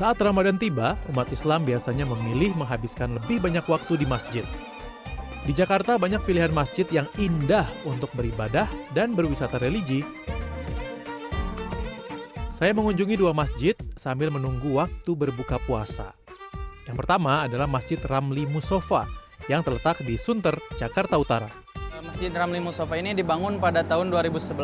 Saat Ramadan tiba, umat Islam biasanya memilih menghabiskan lebih banyak waktu di masjid. Di Jakarta banyak pilihan masjid yang indah untuk beribadah dan berwisata religi. Saya mengunjungi dua masjid sambil menunggu waktu berbuka puasa. Yang pertama adalah Masjid Ramli Musofa yang terletak di Sunter, Jakarta Utara. Masjid Ramli Musofa ini dibangun pada tahun 2011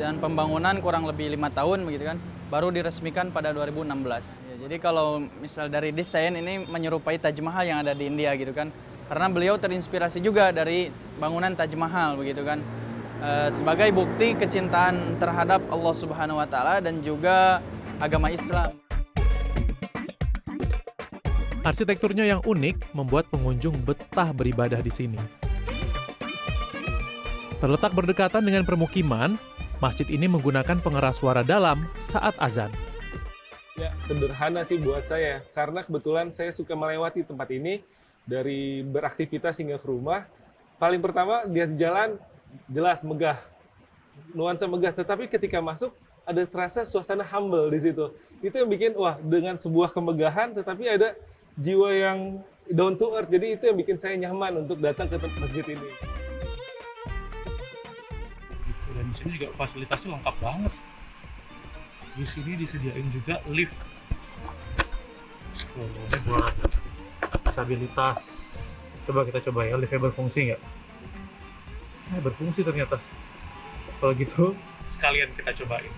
dan pembangunan kurang lebih lima tahun begitu kan baru diresmikan pada 2016. Ya, jadi kalau misal dari desain ini menyerupai Taj Mahal yang ada di India gitu kan. Karena beliau terinspirasi juga dari bangunan Taj Mahal begitu kan. E, sebagai bukti kecintaan terhadap Allah Subhanahu wa taala dan juga agama Islam. Arsitekturnya yang unik membuat pengunjung betah beribadah di sini. Terletak berdekatan dengan permukiman, Masjid ini menggunakan pengeras suara dalam saat azan. Sederhana sih buat saya. Karena kebetulan saya suka melewati tempat ini dari beraktivitas hingga ke rumah. Paling pertama, lihat jalan jelas megah. Nuansa megah, tetapi ketika masuk ada terasa suasana humble di situ. Itu yang bikin wah dengan sebuah kemegahan tetapi ada jiwa yang down to earth. Jadi itu yang bikin saya nyaman untuk datang ke masjid ini dan di sini juga fasilitasnya lengkap banget di sini disediain juga lift. Oh, ini buat stabilitas coba kita coba ya liftnya berfungsi nggak? Eh, berfungsi ternyata. Kalau gitu sekalian kita cobain.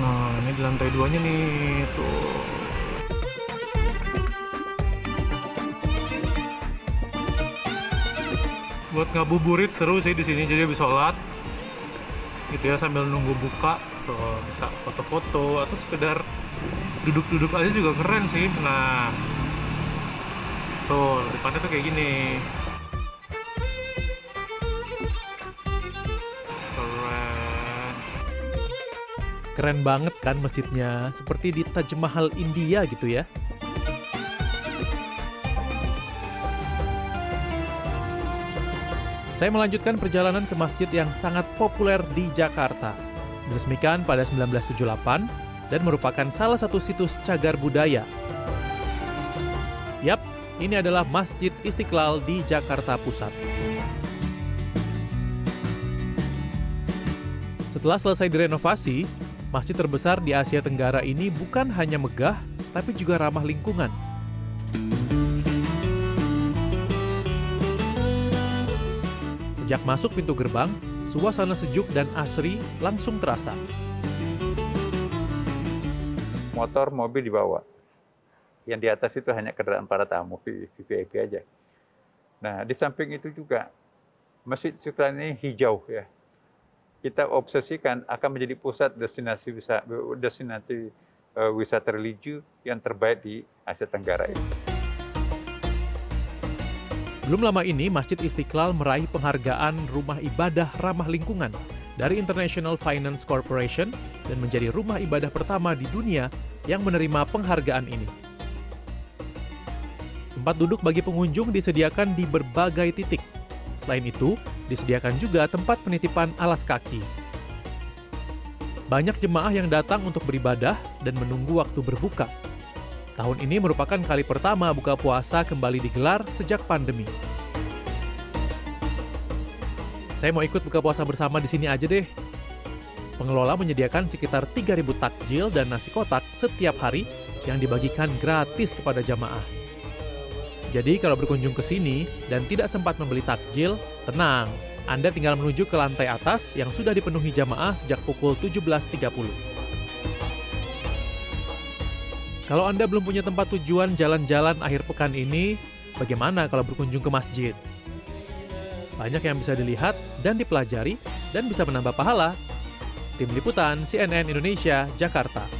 nah ini di lantai duanya nih tuh buat ngabuburit seru sih di sini. Jadi bisa sholat gitu ya sambil nunggu buka tuh bisa foto-foto atau sekedar duduk-duduk aja juga keren sih. Nah tuh depannya tuh kayak gini. Keren. Keren banget kan masjidnya seperti di Taj Mahal India gitu ya Saya melanjutkan perjalanan ke masjid yang sangat populer di Jakarta. Diresmikan pada 1978 dan merupakan salah satu situs cagar budaya. Yap, ini adalah Masjid Istiqlal di Jakarta Pusat. Setelah selesai direnovasi, masjid terbesar di Asia Tenggara ini bukan hanya megah, tapi juga ramah lingkungan. Sejak masuk pintu gerbang, suasana sejuk dan asri langsung terasa. Motor, mobil dibawa. Yang di atas itu hanya kendaraan para tamu, VIP aja. Nah, di samping itu juga, Masjid Istiqlal ini hijau ya. Kita obsesikan akan menjadi pusat destinasi wisata, destinasi uh, wisata religi yang terbaik di Asia Tenggara ini. Belum lama ini, Masjid Istiqlal meraih penghargaan Rumah Ibadah Ramah Lingkungan dari International Finance Corporation dan menjadi rumah ibadah pertama di dunia yang menerima penghargaan ini. Tempat duduk bagi pengunjung disediakan di berbagai titik. Selain itu, disediakan juga tempat penitipan alas kaki. Banyak jemaah yang datang untuk beribadah dan menunggu waktu berbuka Tahun ini merupakan kali pertama buka puasa kembali digelar sejak pandemi. Saya mau ikut buka puasa bersama di sini aja deh. Pengelola menyediakan sekitar 3.000 takjil dan nasi kotak setiap hari yang dibagikan gratis kepada jamaah. Jadi kalau berkunjung ke sini dan tidak sempat membeli takjil, tenang, Anda tinggal menuju ke lantai atas yang sudah dipenuhi jamaah sejak pukul 17.30. Kalau Anda belum punya tempat tujuan jalan-jalan akhir pekan ini, bagaimana kalau berkunjung ke masjid? Banyak yang bisa dilihat dan dipelajari dan bisa menambah pahala. Tim Liputan CNN Indonesia, Jakarta.